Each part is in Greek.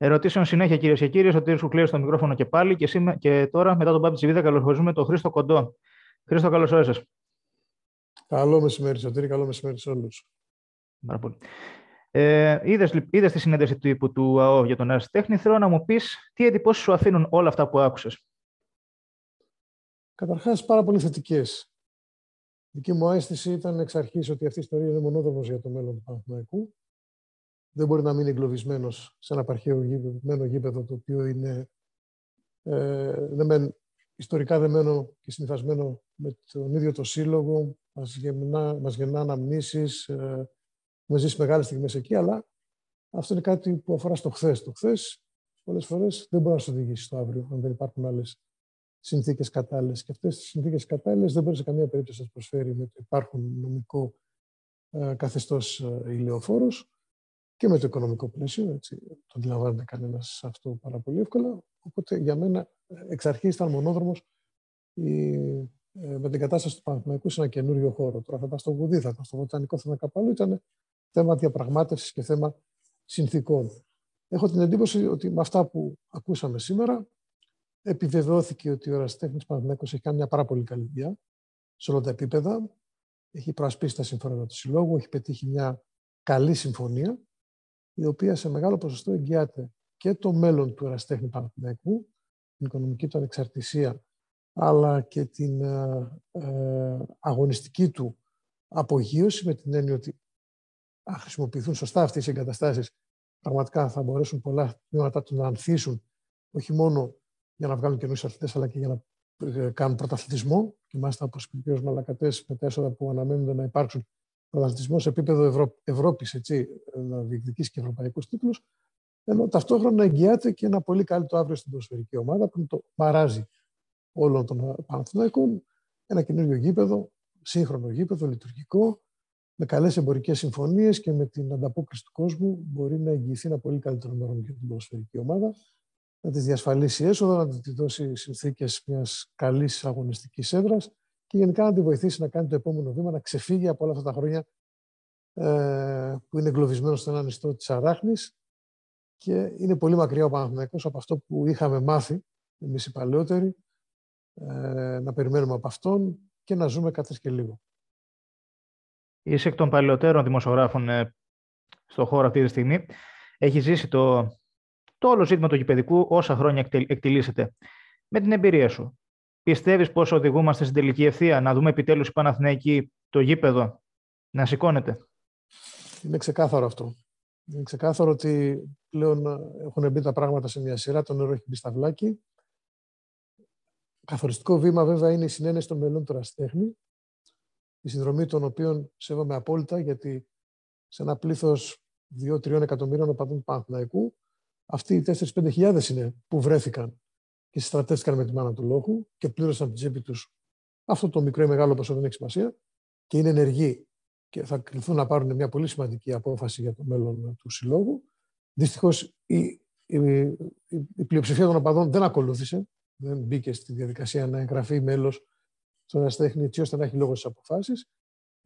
Ερωτήσεων συνέχεια, κυρίες και κύριοι. Ο Τύρι Κουκλήρη στο μικρόφωνο και πάλι. Και, σήμερα, και τώρα, μετά τον Πάπη Τσιβίδα, καλωσορίζουμε τον Χρήστο Κοντό. Χρήστο, καλώς όρισε. Καλό μεσημέρι, Σωτήρη. Καλό μεσημέρι σε όλους. Πάρα πολύ. Ε, είδες, τη συνέντευξη του τύπου του ΑΟ για τον Τέχνη. Θέλω να μου πεις τι εντυπώσεις σου αφήνουν όλα αυτά που άκουσες; Καταρχάς, πάρα πολύ θετικές. Η δική μου αίσθηση ήταν εξ αρχής ότι αυτή η ιστορία είναι μονόδρομο για το μέλλον του Παναθηναϊκού δεν μπορεί να μείνει εγκλωβισμένος σε ένα απαρχαιωμένο γήπεδο το οποίο είναι ε, δεμένο, ιστορικά δεμένο και συνηθισμένο με τον ίδιο το σύλλογο, μας γεννά, μας γεννά αναμνήσεις, ε, έχουμε ζήσει μεγάλες στιγμές εκεί, αλλά αυτό είναι κάτι που αφορά στο χθες. Το χθες, πολλές φορές, δεν μπορεί να σου οδηγήσει στο αύριο, αν δεν υπάρχουν άλλες συνθήκες κατάλληλες. Και αυτές τις συνθήκες κατάλληλες δεν μπορεί σε καμία περίπτωση να σας προσφέρει με το υπάρχον νομικό ε, καθεστώς ε, ηλιοφόρος και με το οικονομικό πλαίσιο. Έτσι, το αντιλαμβάνεται κανένας αυτό πάρα πολύ εύκολα. Οπότε για μένα εξ αρχής ήταν μονόδρομος ε, με την κατάσταση του Παναθηναϊκού σε ένα καινούριο χώρο. Τώρα θα ήταν στο Γουδί, θα ήταν στο Βοτανικό, θα ήταν Ήταν θέμα διαπραγμάτευσης και θέμα συνθήκων. Έχω την εντύπωση ότι με αυτά που ακούσαμε σήμερα επιβεβαιώθηκε ότι ο Εραστέχνη Παναθηναϊκός έχει κάνει μια πάρα πολύ καλή δουλειά σε όλα τα επίπεδα. Έχει προασπίσει τα συμφέροντα του συλλόγου, έχει πετύχει μια καλή συμφωνία η οποία σε μεγάλο ποσοστό εγγυάται και το μέλλον του εραστέχνη Παναθηναϊκού, την οικονομική του ανεξαρτησία, αλλά και την ε, ε, αγωνιστική του απογείωση, με την έννοια ότι αν χρησιμοποιηθούν σωστά αυτές οι εγκαταστάσεις, πραγματικά θα μπορέσουν πολλά τμήματα του να ανθίσουν, όχι μόνο για να βγάλουν καινούριου αθλητές, αλλά και για να ε, κάνουν πρωταθλητισμό. Και μάλιστα, όπως είπε ο κ. Μαλακατές, με τα έσοδα που αναμένονται να υπάρξουν πρωταθλητισμό σε επίπεδο Ευρω... Ευρώπης, να διεκδικήσει και ευρωπαϊκούς τίτλους, ενώ ταυτόχρονα εγγυάται και ένα πολύ καλύτερο αύριο στην ποδοσφαιρική ομάδα που είναι το μαράζι όλων των Παναθηναϊκών. Ένα καινούριο γήπεδο, σύγχρονο γήπεδο, λειτουργικό, με καλές εμπορικές συμφωνίες και με την ανταπόκριση του κόσμου μπορεί να εγγυηθεί ένα πολύ καλύτερο μέλλον για την ποδοσφαιρική ομάδα, να της διασφαλίσει έσοδα, να της δώσει συνθήκες μιας καλής αγωνιστικής έδρας και γενικά να τη βοηθήσει να κάνει το επόμενο βήμα, να ξεφύγει από όλα αυτά τα χρόνια ε, που είναι εγκλωβισμένος στο ένα νηστό της Αράχνης και είναι πολύ μακριά ο Παναθηναϊκός από αυτό που είχαμε μάθει εμείς οι παλαιότεροι, ε, να περιμένουμε από αυτόν και να ζούμε κάτι και λίγο. Είσαι εκ των παλαιότερων δημοσιογράφων ε, στον χώρο αυτή τη στιγμή. Έχει ζήσει το, το όλο ζήτημα του γηπαιδικού όσα χρόνια εκτελήσεται. Με την εμπειρία σου, Πιστεύεις πώ οδηγούμαστε στην τελική ευθεία, να δούμε επιτέλους η Παναθηναϊκή το γήπεδο να σηκώνεται; Είναι ξεκάθαρο αυτό. Είναι ξεκάθαρο ότι πλέον έχουν μπει τα πράγματα σε μια σειρά, το νερό έχει μπει στα βλάκι. Καθοριστικό βήμα βέβαια είναι η συνένεση των μελών του Ραστέχνη, η συνδρομή των οποίων σέβομαι απόλυτα, γιατί σε ένα πλήθος 2-3 εκατομμύριων οπαδών του Παναθηναϊκού, αυτοί οι 4-5 είναι που βρέθηκαν και συστρατεύτηκαν με τη μάνα του λόγου και πλήρωσαν την τσέπη τους αυτό το μικρό ή μεγάλο ποσό δεν έχει σημασία και είναι ενεργοί και θα κληθούν να πάρουν μια πολύ σημαντική απόφαση για το μέλλον του συλλόγου. Δυστυχώς η, η, η, πλειοψηφία των οπαδών δεν ακολούθησε, δεν μπήκε στη διαδικασία να εγγραφεί μέλος στον Αστέχνη έτσι ώστε να έχει λόγο στις αποφάσεις.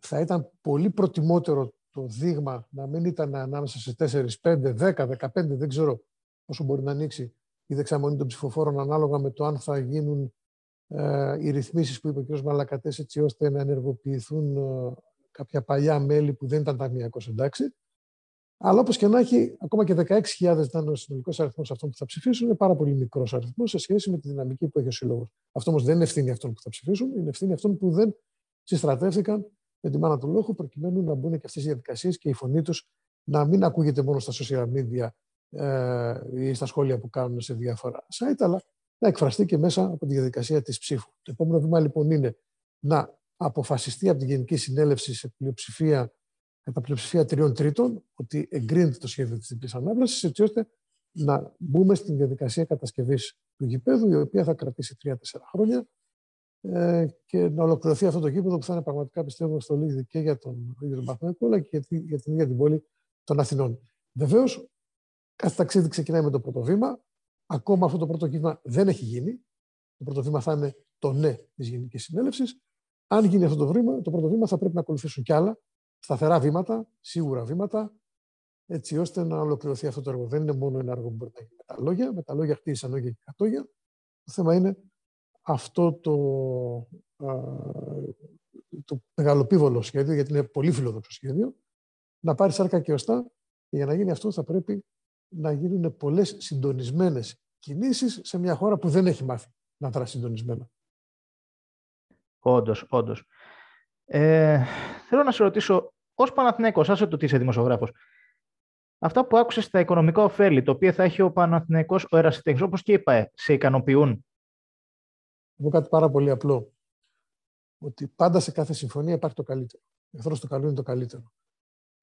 Θα ήταν πολύ προτιμότερο το δείγμα να μην ήταν ανάμεσα σε 4, 5, 10, 15, δεν ξέρω πόσο μπορεί να ανοίξει η δεξαμονή των ψηφοφόρων ανάλογα με το αν θα γίνουν ε, οι ρυθμίσεις που είπε ο κ. Μαλακατές έτσι ώστε να ενεργοποιηθούν ε, κάποια παλιά μέλη που δεν ήταν ταμιακώς εντάξει. Αλλά όπως και να έχει, ακόμα και 16.000 ήταν ο συνολικός αριθμός αυτών που θα ψηφίσουν, είναι πάρα πολύ μικρός αριθμός σε σχέση με τη δυναμική που έχει ο Σύλλογος. Αυτό όμως δεν είναι ευθύνη αυτών που θα ψηφίσουν, είναι ευθύνη αυτών που δεν συστρατεύτηκαν με τη μάνα του λόγου, προκειμένου να μπουν και αυτές οι διαδικασίες και η φωνή τους να μην ακούγεται μόνο στα social media ε, ή στα σχόλια που κάνουν σε διάφορα site, αλλά να εκφραστεί και μέσα από τη διαδικασία της ψήφου. Το επόμενο βήμα λοιπόν είναι να αποφασιστεί από την Γενική Συνέλευση σε πλειοψηφία, κατά πλειοψηφία τριών τρίτων, ότι εγκρίνεται το σχέδιο της διπλής ανάπλασης, έτσι ώστε να μπούμε στην διαδικασία κατασκευής του γηπέδου, η οποία θα κρατήσει τρία-τέσσερα χρόνια ε, και να ολοκληρωθεί αυτό το γήπεδο που θα είναι πραγματικά πιστεύω στο Λίγδη και για τον ίδιο τον αλλά και για την ίδια την πόλη των Αθηνών. Βεβαίως, Κάθε ταξίδι ξεκινάει με το πρώτο βήμα. Ακόμα αυτό το πρώτο βήμα δεν έχει γίνει. Το πρώτο βήμα θα είναι το ναι της Γενικής Συνέλευσης. Αν γίνει αυτό το βήμα, το πρώτο βήμα θα πρέπει να ακολουθήσουν κι άλλα σταθερά βήματα, σίγουρα βήματα, έτσι ώστε να ολοκληρωθεί αυτό το έργο. Δεν είναι μόνο ένα έργο που μπορεί να γίνει με τα λόγια, με τα λόγια χτίσει λόγια και κατόγια. Το θέμα είναι αυτό το, α, το μεγαλοπίβολο σχέδιο, γιατί είναι πολύ φιλόδοξο σχέδιο, να πάρει σάρκα και οστά και για να γίνει αυτό θα πρέπει να γίνουν πολλές συντονισμένες κινήσεις σε μια χώρα που δεν έχει μάθει να δράσει συντονισμένα. Όντως, όντως. Ε, θέλω να σε ρωτήσω, ως Παναθηναίκος, άσε το τι είσαι δημοσιογράφος, αυτά που άκουσες στα οικονομικά ωφέλη, το οποίο θα έχει ο Παναθηναίκος, ο Ερασιτέχνης, όπως και είπα, σε ικανοποιούν; Θα πω κάτι πάρα πολύ απλό. Ότι πάντα σε κάθε συμφωνία υπάρχει το καλύτερο. Εχθρός το καλό είναι το καλύτερο.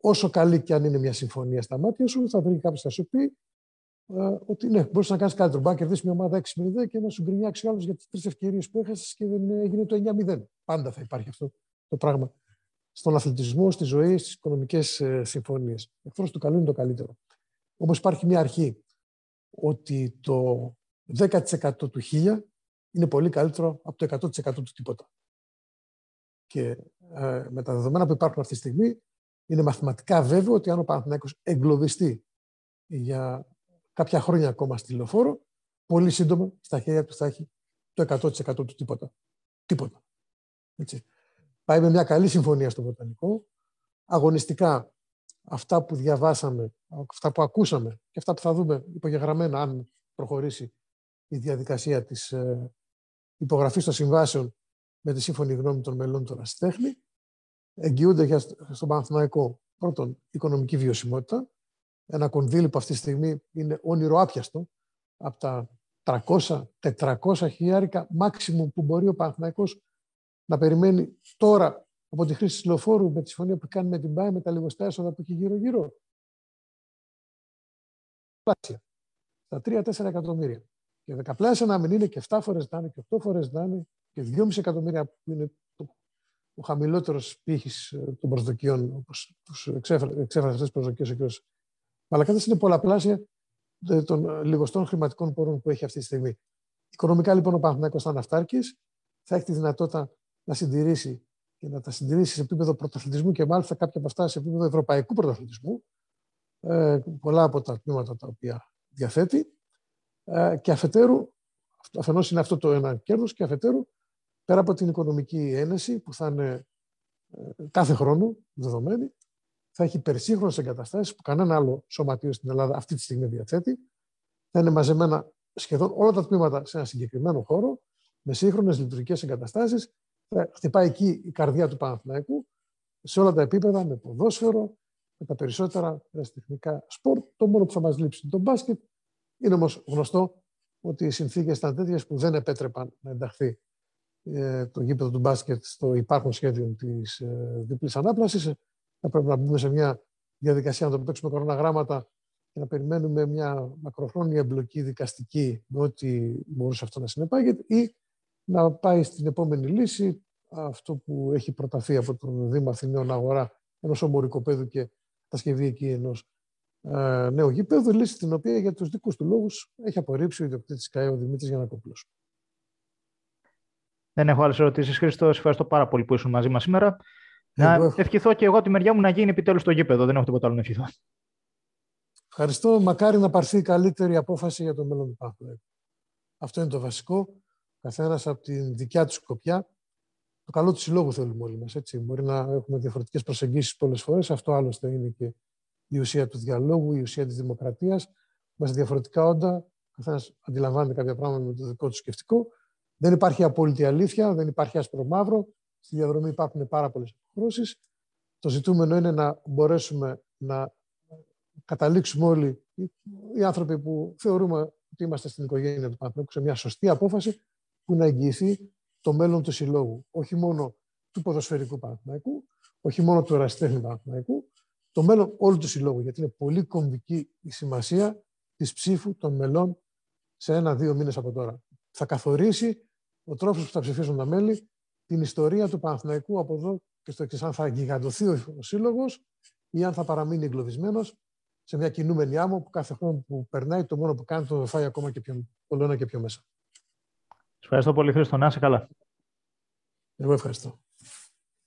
Όσο καλή και αν είναι μια συμφωνία στα μάτια σου, θα βρει κάποιος θα σου πει ε, ότι ναι, μπορείς να κάνεις καλύτερο. Μπορεί να κερδίσεις μια ομάδα 6-0 και να σου γκρινιάξει άλλος για τις τρεις ευκαιρίες που έχασες και δεν έγινε το 9-0. Πάντα θα υπάρχει αυτό το πράγμα. Στον αθλητισμό, στη ζωή, στις οικονομικές ε, συμφωνίες. Εχθρός του καλού είναι το καλύτερο. Όμως υπάρχει μια αρχή ότι το 10% του 1000 είναι πολύ καλύτερο από το 100% του τίποτα. Και ε, με τα δεδομένα που υπάρχουν αυτή τη στιγμή, είναι μαθηματικά βέβαιο ότι αν ο Παναθηναίκος εγκλωβιστεί για κάποια χρόνια ακόμα στη λεωφόρο, πολύ σύντομα στα χέρια του θα έχει το 100% του τίποτα. Τίποτα. Έτσι. Πάει με μια καλή συμφωνία στο Βοτανικό. Αγωνιστικά, αυτά που διαβάσαμε, αυτά που ακούσαμε και αυτά που θα δούμε υπογεγραμμένα αν προχωρήσει η διαδικασία της ε, υπογραφής των συμβάσεων με τη σύμφωνη γνώμη των μελών του Ραστέχνη, εγγυούνται για στον Παναθηναϊκό πρώτον οικονομική βιωσιμότητα, ένα κονδύλι που αυτή τη στιγμή είναι όνειρο άπιαστο από τα 300-400 χιλιάρικα μάξιμου που μπορεί ο Παναθηναϊκός να περιμένει τώρα από τη χρήση της λεωφόρου με τη συμφωνία που κάνει με την ΠΑΕ, με τα λιγοστά έσοδα που έχει γύρω-γύρω. Πλάσια. Στα 3-4 εκατομμύρια. Και δεκαπλάσια να μην είναι και 7 φορές να είναι και 8 φορές να είναι και 2,5 εκατομμύρια που είναι το, ο χαμηλότερος πύχης ε, των προσδοκιών, όπως τους εξέφρασε αυτές τις προσδοκίες ο κ. Μαλακάτας είναι πολλαπλάσια ε, των ε, λιγοστών χρηματικών πόρων που έχει αυτή τη στιγμή. Οικονομικά λοιπόν ο Παναθηναϊκός θα είναι αυτάρκης, θα έχει τη δυνατότητα να συντηρήσει και να τα συντηρήσει σε επίπεδο πρωταθλητισμού και μάλιστα κάποια από αυτά σε επίπεδο ευρωπαϊκού πρωταθλητισμού. Ε, πολλά από τα τμήματα τα οποία διαθέτει. Ε, και αφετέρου, αφενός είναι αυτό το ένα κέρδος, και αφετέρου, πέρα από την οικονομική ένεση που θα είναι ε, κάθε χρόνο δεδομένη, θα έχει υπερσύγχρονε εγκαταστάσεις που κανένα άλλο σωματείο στην Ελλάδα αυτή τη στιγμή διαθέτει. Θα είναι μαζεμένα σχεδόν όλα τα τμήματα σε ένα συγκεκριμένο χώρο, με σύγχρονες λειτουργικές εγκαταστάσεις. Θα χτυπάει εκεί η καρδιά του Παναθηναϊκού, σε όλα τα επίπεδα, με ποδόσφαιρο, με τα περισσότερα τεχνικά σπορ. Το μόνο που θα μας λείψει είναι το μπάσκετ. Είναι όμως γνωστό ότι οι συνθήκες ήταν τέτοιες που δεν επέτρεπαν να ενταχθεί ε, το γήπεδο του μπάσκετ στο υπάρχον σχέδιο της ε, διπλή ανάπλασης θα πρέπει να μπούμε σε μια διαδικασία να το παίξουμε κοροναγράμματα και να περιμένουμε μια μακροχρόνια εμπλοκή δικαστική με ό,τι μπορούσε αυτό να συνεπάγεται ή να πάει στην επόμενη λύση αυτό που έχει προταθεί από τον Δήμο Αθηναίων Αγορά ενός ομορικοπαίδου και τα σχεδία εκεί ενός ε, νέου γήπεδου, λύση την οποία για τους δικούς του λόγους έχει απορρίψει ο ιδιοκτήτης ΚΑΕ ο Δημήτρης Γιανακόπουλος. Δεν έχω άλλες ερωτήσεις. Χρήστο, ευχαριστώ πάρα πολύ που ήσουν μαζί μας σήμερα. Να εγώ... ευχηθώ και εγώ τη μεριά μου να γίνει επιτέλους το γήπεδο. Δεν έχω τίποτα άλλο να ευχηθώ. Ευχαριστώ. Μακάρι να πάρθει η καλύτερη απόφαση για το μέλλον του Παναθηναϊκού. Αυτό είναι το βασικό. Καθένας από την δικιά του σκοπιά. Το καλό του συλλόγου θέλουμε όλοι μας. Μπορεί να έχουμε διαφορετικές προσεγγίσεις πολλές φορές. Αυτό άλλωστε είναι και η ουσία του διαλόγου, η ουσία της δημοκρατίας. Είμαστε διαφορετικά όντα. Καθένας αντιλαμβάνεται κάποια πράγματα με το δικό του σκεφτικό. Δεν υπάρχει απόλυτη αλήθεια, δεν υπάρχει άσπρο μαύρο. Στη διαδρομή υπάρχουν πάρα πολλές αποχρώσει. Το ζητούμενο είναι να μπορέσουμε να καταλήξουμε όλοι οι άνθρωποι που θεωρούμε ότι είμαστε στην οικογένεια του Παναθηναϊκού σε μια σωστή απόφαση που να εγγυηθεί το μέλλον του συλλόγου. Όχι μόνο του ποδοσφαιρικού Παναθηναϊκού, όχι μόνο του ερασιτέχνη Παναθηναϊκού, το μέλλον όλου του συλλόγου. Γιατί είναι πολύ κομβική η σημασία της ψήφου των μελών σε ένα-δύο μήνες από τώρα. Θα καθορίσει ο τρόπος που θα ψηφίσουν τα μέλη την ιστορία του Παναθηναϊκού από εδώ και στο εξής. Αν θα γιγαντωθεί ο σύλλογος ή αν θα παραμείνει εγκλωβισμένος σε μια κινούμενη άμμο που κάθε χρόνο που περνάει το μόνο που κάνει το φάει ακόμα και πιο, όλο και πιο μέσα. Σας ευχαριστώ πολύ Χρήστο. Να είσαι καλά. Εγώ ευχαριστώ.